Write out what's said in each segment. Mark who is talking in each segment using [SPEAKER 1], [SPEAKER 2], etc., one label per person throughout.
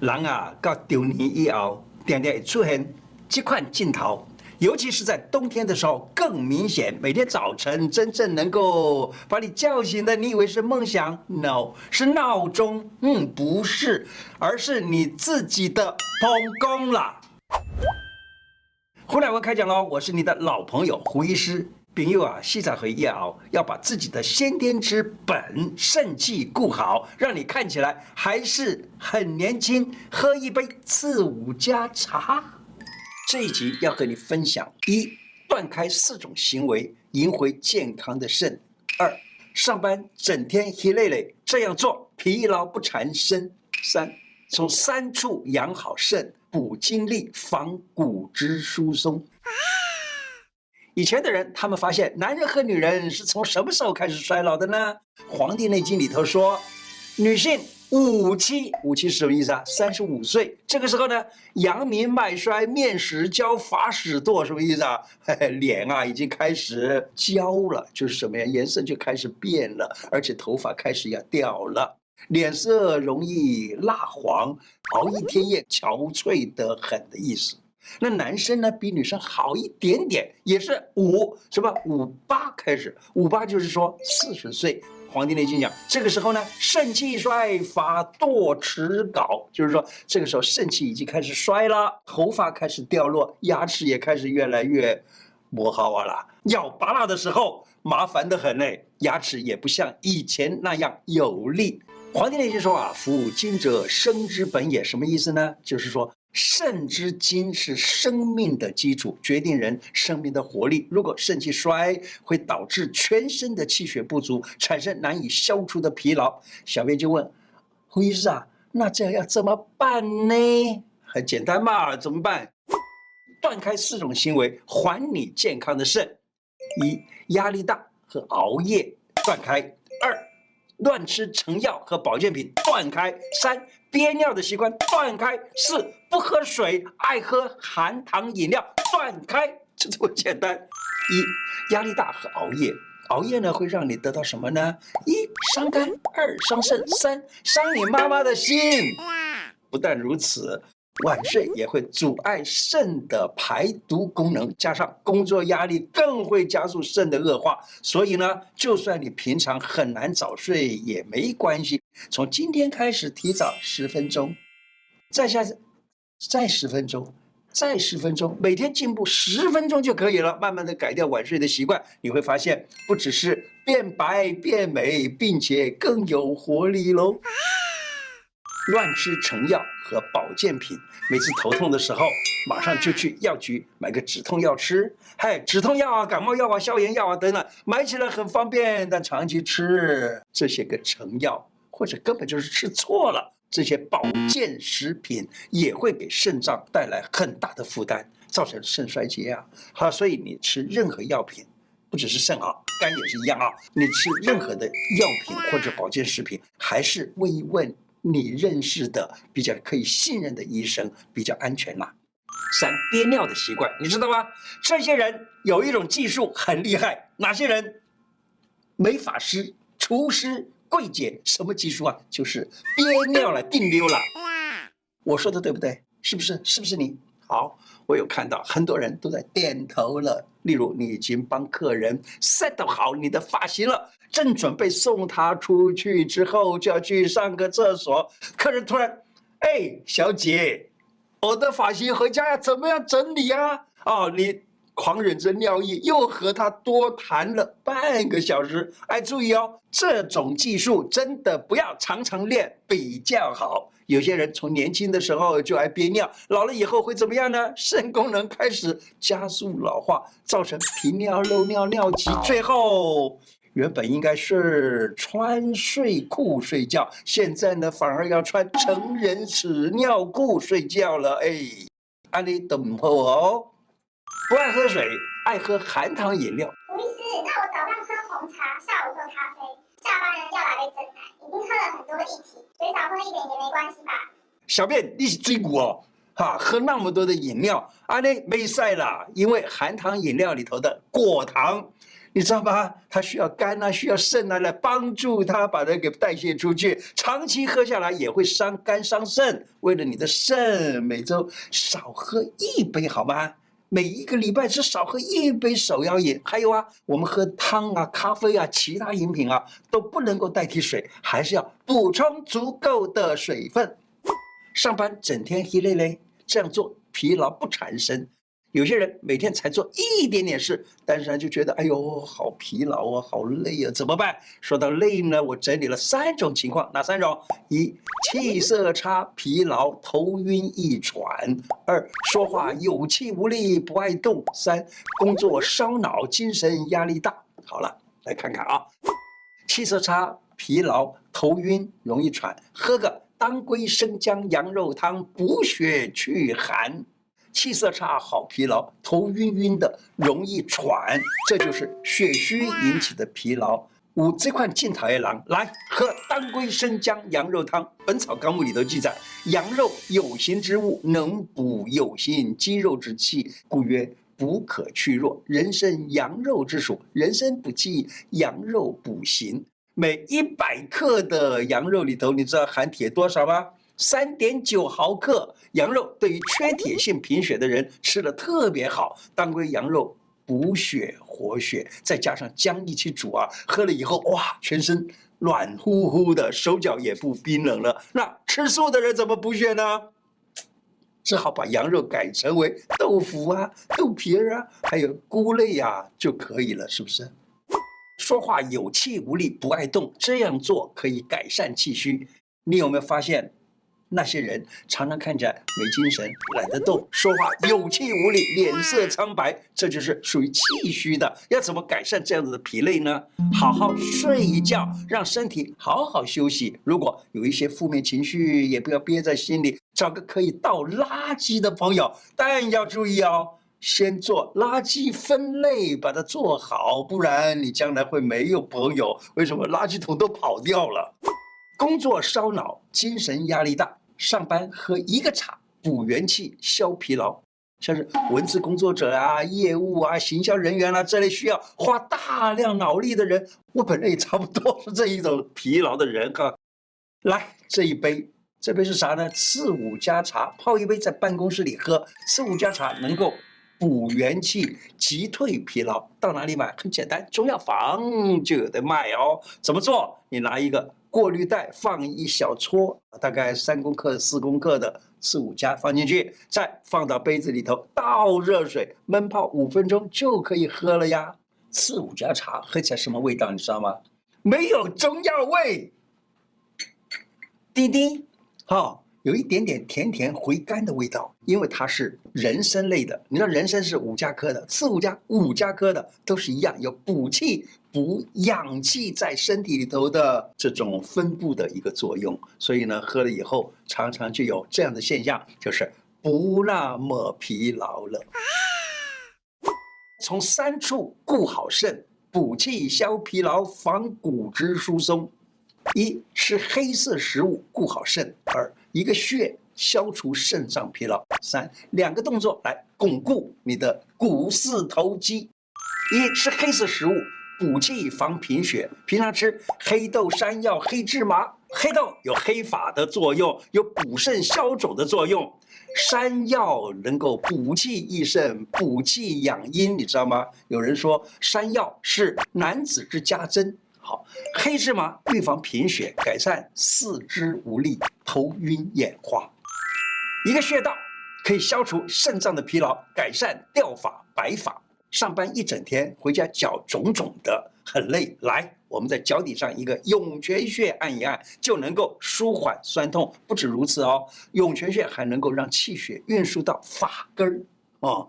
[SPEAKER 1] 人啊，到中年以后，常常会出现这款镜头，尤其是在冬天的时候更明显。每天早晨真正能够把你叫醒的，你以为是梦想？No，是闹钟。嗯，不是，而是你自己的膀胱啦。胡乃文开讲喽，我是你的老朋友胡医师。朋友啊，洗澡和夜熬要把自己的先天之本肾气顾好，让你看起来还是很年轻。喝一杯刺五加茶。这一集要和你分享：一、断开四种行为，赢回健康的肾；二、上班整天疲累累，这样做疲劳不缠身；三、从三处养好肾，补精力，防骨质疏松。啊以前的人，他们发现男人和女人是从什么时候开始衰老的呢？《黄帝内经》里头说，女性五七，五七是什么意思啊？三十五岁，这个时候呢，阳明脉衰，面始焦，发始堕，什么意思啊？嘿嘿，脸啊已经开始焦了，就是什么呀？颜色就开始变了，而且头发开始要掉了，脸色容易蜡黄，熬一天夜，憔悴得很的意思。那男生呢，比女生好一点点，也是五什么五八开始，五八就是说四十岁。《黄帝内经》讲，这个时候呢，肾气衰，发堕齿槁，就是说这个时候肾气已经开始衰了，头发开始掉落，牙齿也开始越来越磨好啊了。咬拔拉的时候麻烦得很嘞，牙齿也不像以前那样有力。《黄帝内经》说啊，夫精者，生之本也，什么意思呢？就是说。肾之精是生命的基础，决定人生命的活力。如果肾气衰，会导致全身的气血不足，产生难以消除的疲劳。小编就问胡医师啊，那这要怎么办呢？很简单嘛，怎么办？断开四种行为，还你健康的肾：一、压力大和熬夜断开；二、乱吃成药和保健品断开；三、憋尿的习惯断开；四、不喝水，爱喝含糖饮料断开，就这么简单。一、压力大和熬夜，熬夜呢会让你得到什么呢？一、伤肝；二、伤肾；三、伤你妈妈的心。不但如此。晚睡也会阻碍肾的排毒功能，加上工作压力更会加速肾的恶化。所以呢，就算你平常很难早睡也没关系，从今天开始提早十分钟，再下次再十分钟，再十分钟，每天进步十分钟就可以了。慢慢的改掉晚睡的习惯，你会发现不只是变白变美，并且更有活力喽。乱吃成药和保健品，每次头痛的时候，马上就去药局买个止痛药吃。嗨，止痛药啊、感冒药啊、消炎药啊等等，买起来很方便，但长期吃这些个成药，或者根本就是吃错了，这些保健食品也会给肾脏带来很大的负担，造成肾衰竭啊。好，所以你吃任何药品，不只是肾啊，肝也是一样啊。你吃任何的药品或者保健食品，还是问一问。你认识的比较可以信任的医生比较安全嘛？三、憋尿的习惯，你知道吗？这些人有一种技术很厉害，哪些人？美法师、厨师、柜姐，什么技术啊？就是憋尿了，定溜了。我说的对不对？是不是？是不是你？好，我有看到很多人都在点头了。例如，你已经帮客人 set 好你的发型了，正准备送他出去之后，就要去上个厕所。客人突然，哎，小姐，我的发型回家要怎么样整理啊？哦，你狂忍着尿意，又和他多谈了半个小时。哎，注意哦，这种技术真的不要常常练比较好。有些人从年轻的时候就爱憋尿，老了以后会怎么样呢？肾功能开始加速老化，造成频尿、漏尿、尿急，最后原本应该是穿睡裤睡觉，现在呢反而要穿成人纸尿裤睡觉了。哎，安利等候哦，不爱喝水，爱喝含糖饮料。
[SPEAKER 2] 吴医师，那我早上喝红茶，下午喝咖啡。下班呢要来杯珍奶，已经喝了很多液体，一点也没关系吧？
[SPEAKER 1] 小便你是追骨哦，哈，喝那么多的饮料，啊，那没晒啦，因为含糖饮料里头的果糖，你知道吗？它需要肝啊，需要肾啊来帮助它把它给代谢出去。长期喝下来也会伤肝伤肾。为了你的肾，每周少喝一杯好吗？每一个礼拜至少喝一杯手摇饮。还有啊，我们喝汤啊、咖啡啊、其他饮品啊都不能够代替水，还是要补充足够的水分。上班整天黑累累，这样做疲劳不产生。有些人每天才做一点点事，但是呢就觉得哎呦，好疲劳啊，好累啊，怎么办？说到累呢，我整理了三种情况，哪三种？一、气色差、疲劳、头晕易喘；二、说话有气无力、不爱动；三、工作烧脑、精神压力大。好了，来看看啊，气色差、疲劳、头晕、容易喘，喝个当归生姜羊肉汤，补血祛寒。气色差，好疲劳，头晕晕的，容易喘，这就是血虚引起的疲劳。五，这款进桃叶囊，来喝当归生姜羊肉汤。《本草纲目》里头记载，羊肉有形之物，能补有形肌肉之气，故曰补可去弱。人参羊肉之属，人参补气，羊肉补形。每一百克的羊肉里头，你知道含铁多少吗？三点九毫克羊肉对于缺铁性贫血的人吃的特别好。当归羊肉补血活血，再加上姜一起煮啊，喝了以后哇，全身暖乎乎的，手脚也不冰冷了。那吃素的人怎么补血呢？只好把羊肉改成为豆腐啊、豆皮儿啊，还有菇类啊就可以了，是不是？说话有气无力、不爱动，这样做可以改善气虚。你有没有发现？那些人常常看起来没精神、懒得动，说话有气无力、脸色苍白，这就是属于气虚的。要怎么改善这样子的疲累呢？好好睡一觉，让身体好好休息。如果有一些负面情绪，也不要憋在心里，找个可以倒垃圾的朋友。但要注意哦，先做垃圾分类，把它做好，不然你将来会没有朋友。为什么垃圾桶都跑掉了？工作烧脑，精神压力大，上班喝一个茶补元气、消疲劳。像是文字工作者啊、业务啊、行销人员啊这类需要花大量脑力的人，我本人也差不多是这一种疲劳的人哈。来，这一杯，这杯是啥呢？刺五加茶，泡一杯在办公室里喝。刺五加茶能够补元气、击退疲劳。到哪里买？很简单，中药房就有得卖哦。怎么做？你拿一个。过滤袋放一小撮，大概三公克、四公克的刺五加放进去，再放到杯子里头，倒热水闷泡五分钟就可以喝了呀。刺五加茶喝起来什么味道？你知道吗？没有中药味，滴滴，好。有一点点甜甜回甘的味道，因为它是人参类的。你知道人参是五加科的，刺五加五加科的都是一样，有补气、补氧气在身体里头的这种分布的一个作用。所以呢，喝了以后常常就有这样的现象，就是不那么疲劳了。从三处顾好肾，补气消疲劳，防骨质疏松。一吃黑色食物，固好肾；二一个穴消除肾脏疲劳；三两个动作来巩固你的股四头肌。一吃黑色食物，补气防贫血。平常吃黑豆、山药、黑芝麻。黑豆有黑发的作用，有补肾消肿的作用；山药能够补气益肾、补气养阴，你知道吗？有人说山药是男子之家珍。好，黑芝麻预防贫血，改善四肢无力、头晕眼花。一个穴道可以消除肾脏的疲劳，改善掉发白发。上班一整天，回家脚肿肿的，很累。来，我们在脚底上一个涌泉穴按一按，就能够舒缓酸痛。不止如此哦，涌泉穴还能够让气血运输到发根儿哦，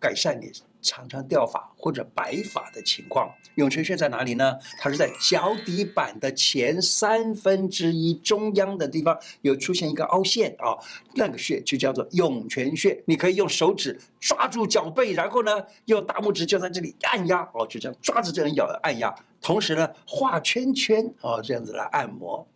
[SPEAKER 1] 改善你。常常掉发或者白发的情况，涌泉穴在哪里呢？它是在脚底板的前三分之一中央的地方，有出现一个凹陷啊，那个穴就叫做涌泉穴。你可以用手指抓住脚背，然后呢，用大拇指就在这里按压哦，就这样抓着这样咬按压，同时呢，画圈圈哦，这样子来按摩。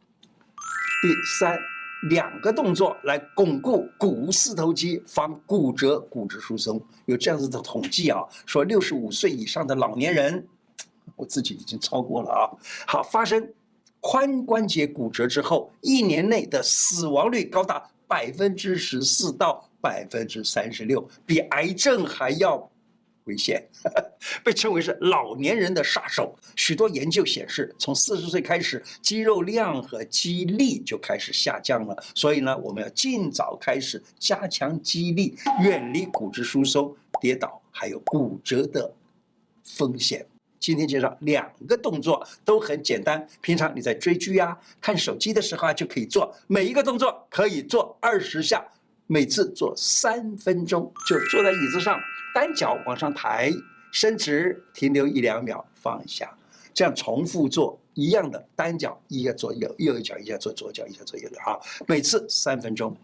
[SPEAKER 1] 第三。两个动作来巩固股四头肌，防骨折、骨质疏松。有这样子的统计啊，说六十五岁以上的老年人，我自己已经超过了啊。好，发生髋关节骨折之后，一年内的死亡率高达百分之十四到百分之三十六，比癌症还要。危险，被称为是老年人的杀手。许多研究显示，从四十岁开始，肌肉量和肌力就开始下降了。所以呢，我们要尽早开始加强肌力，远离骨质疏松、跌倒还有骨折的风险。今天介绍两个动作都很简单，平常你在追剧啊、看手机的时候啊就可以做。每一个动作可以做二十下，每次做三分钟，就坐在椅子上。单脚往上抬，伸直，停留一两秒，放下，这样重复做一样的单脚，一下做右右一脚，一下做左脚，一下做右脚，好，每次三分钟。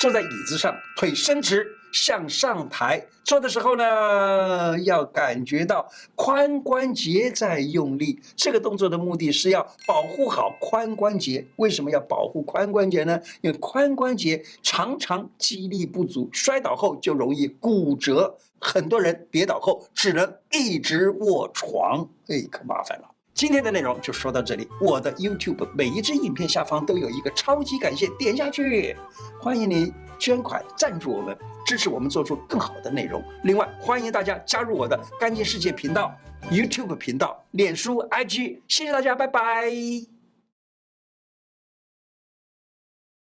[SPEAKER 1] 坐在椅子上，腿伸直，向上抬。做的时候呢，要感觉到髋关节在用力。这个动作的目的是要保护好髋关节。为什么要保护髋关节呢？因为髋关节常常肌力不足，摔倒后就容易骨折。很多人跌倒后只能一直卧床，哎，可麻烦了。今天的内容就说到这里。我的 YouTube 每一支影片下方都有一个超级感谢，点下去。欢迎你捐款赞助我们，支持我们做出更好的内容。另外，欢迎大家加入我的干净世界频道 YouTube 频道、脸书、IG。谢谢大家，拜拜。